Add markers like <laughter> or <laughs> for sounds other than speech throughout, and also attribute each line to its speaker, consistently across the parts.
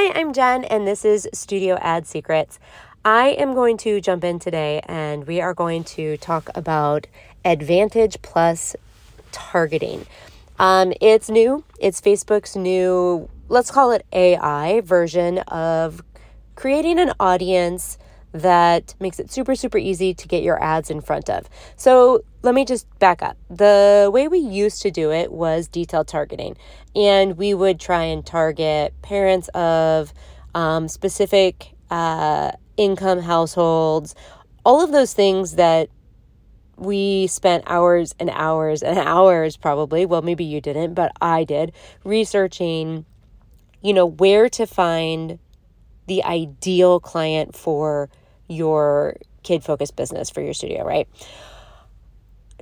Speaker 1: Hi, I'm Jen, and this is Studio Ad Secrets. I am going to jump in today and we are going to talk about Advantage Plus targeting. Um, it's new, it's Facebook's new, let's call it AI version of creating an audience that makes it super, super easy to get your ads in front of. So let me just back up. The way we used to do it was detailed targeting, and we would try and target parents of um, specific uh, income households, all of those things that we spent hours and hours and <laughs> hours probably well maybe you didn't but i did researching you know where to find the ideal client for your kid focused business for your studio, right?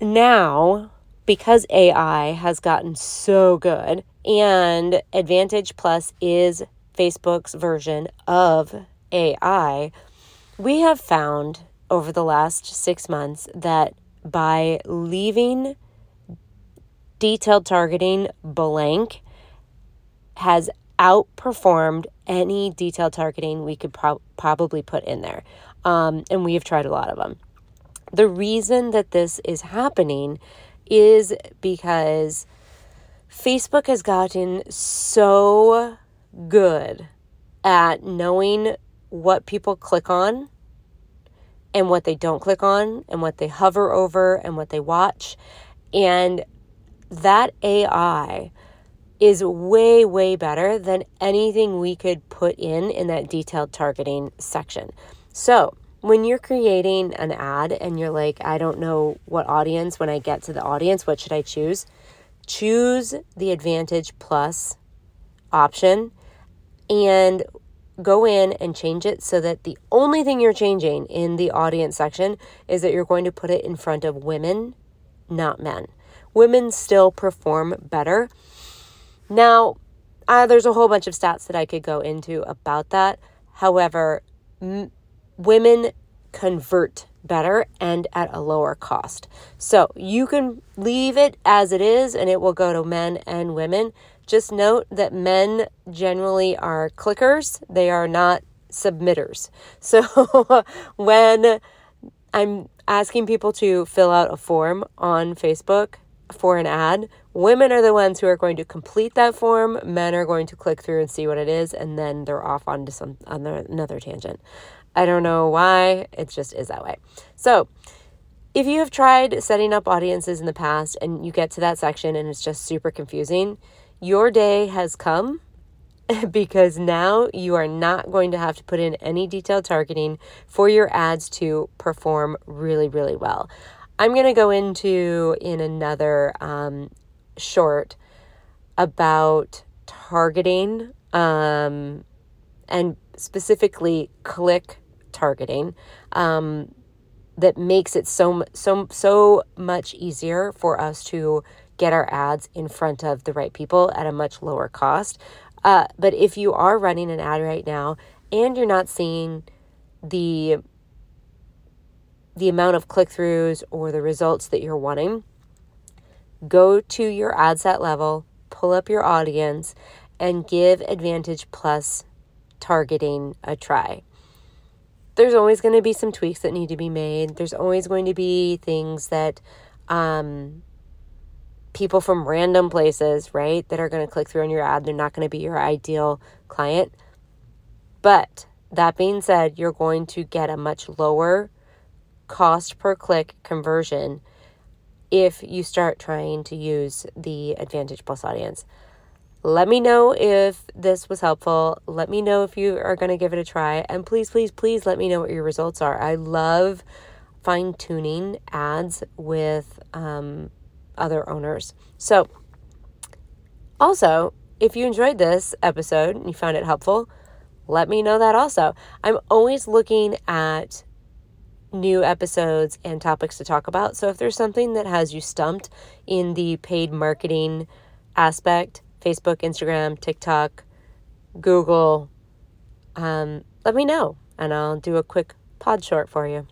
Speaker 1: Now, because AI has gotten so good and Advantage Plus is Facebook's version of AI, we have found over the last six months that by leaving detailed targeting blank has outperformed any detailed targeting we could pro- probably put in there. Um, and we have tried a lot of them. The reason that this is happening is because Facebook has gotten so good at knowing what people click on and what they don't click on and what they hover over and what they watch. And that AI is way, way better than anything we could put in in that detailed targeting section. So, when you're creating an ad and you're like, I don't know what audience, when I get to the audience, what should I choose? Choose the Advantage Plus option and go in and change it so that the only thing you're changing in the audience section is that you're going to put it in front of women, not men. Women still perform better now, uh, there's a whole bunch of stats that I could go into about that. However, m- women convert better and at a lower cost. So you can leave it as it is and it will go to men and women. Just note that men generally are clickers, they are not submitters. <laughs> So when I'm asking people to fill out a form on Facebook for an ad, Women are the ones who are going to complete that form. Men are going to click through and see what it is, and then they're off onto some on another tangent. I don't know why, it just is that way. So, if you have tried setting up audiences in the past and you get to that section and it's just super confusing, your day has come <laughs> because now you are not going to have to put in any detailed targeting for your ads to perform really, really well. I'm going to go into in another um, short about targeting um, and specifically click targeting um, that makes it so so so much easier for us to get our ads in front of the right people at a much lower cost. Uh, but if you are running an ad right now and you're not seeing the the amount of click throughs or the results that you're wanting, go to your ad set level, pull up your audience, and give Advantage Plus targeting a try. There's always going to be some tweaks that need to be made. There's always going to be things that um, people from random places, right, that are going to click through on your ad. They're not going to be your ideal client. But that being said, you're going to get a much lower cost per click conversion if you start trying to use the Advantage Plus audience. Let me know if this was helpful. Let me know if you are going to give it a try. And please, please, please let me know what your results are. I love fine tuning ads with um, other owners. So, also, if you enjoyed this episode and you found it helpful, let me know that also. I'm always looking at new episodes and topics to talk about. So if there's something that has you stumped in the paid marketing aspect, Facebook, Instagram, TikTok, Google, um, let me know and I'll do a quick pod short for you.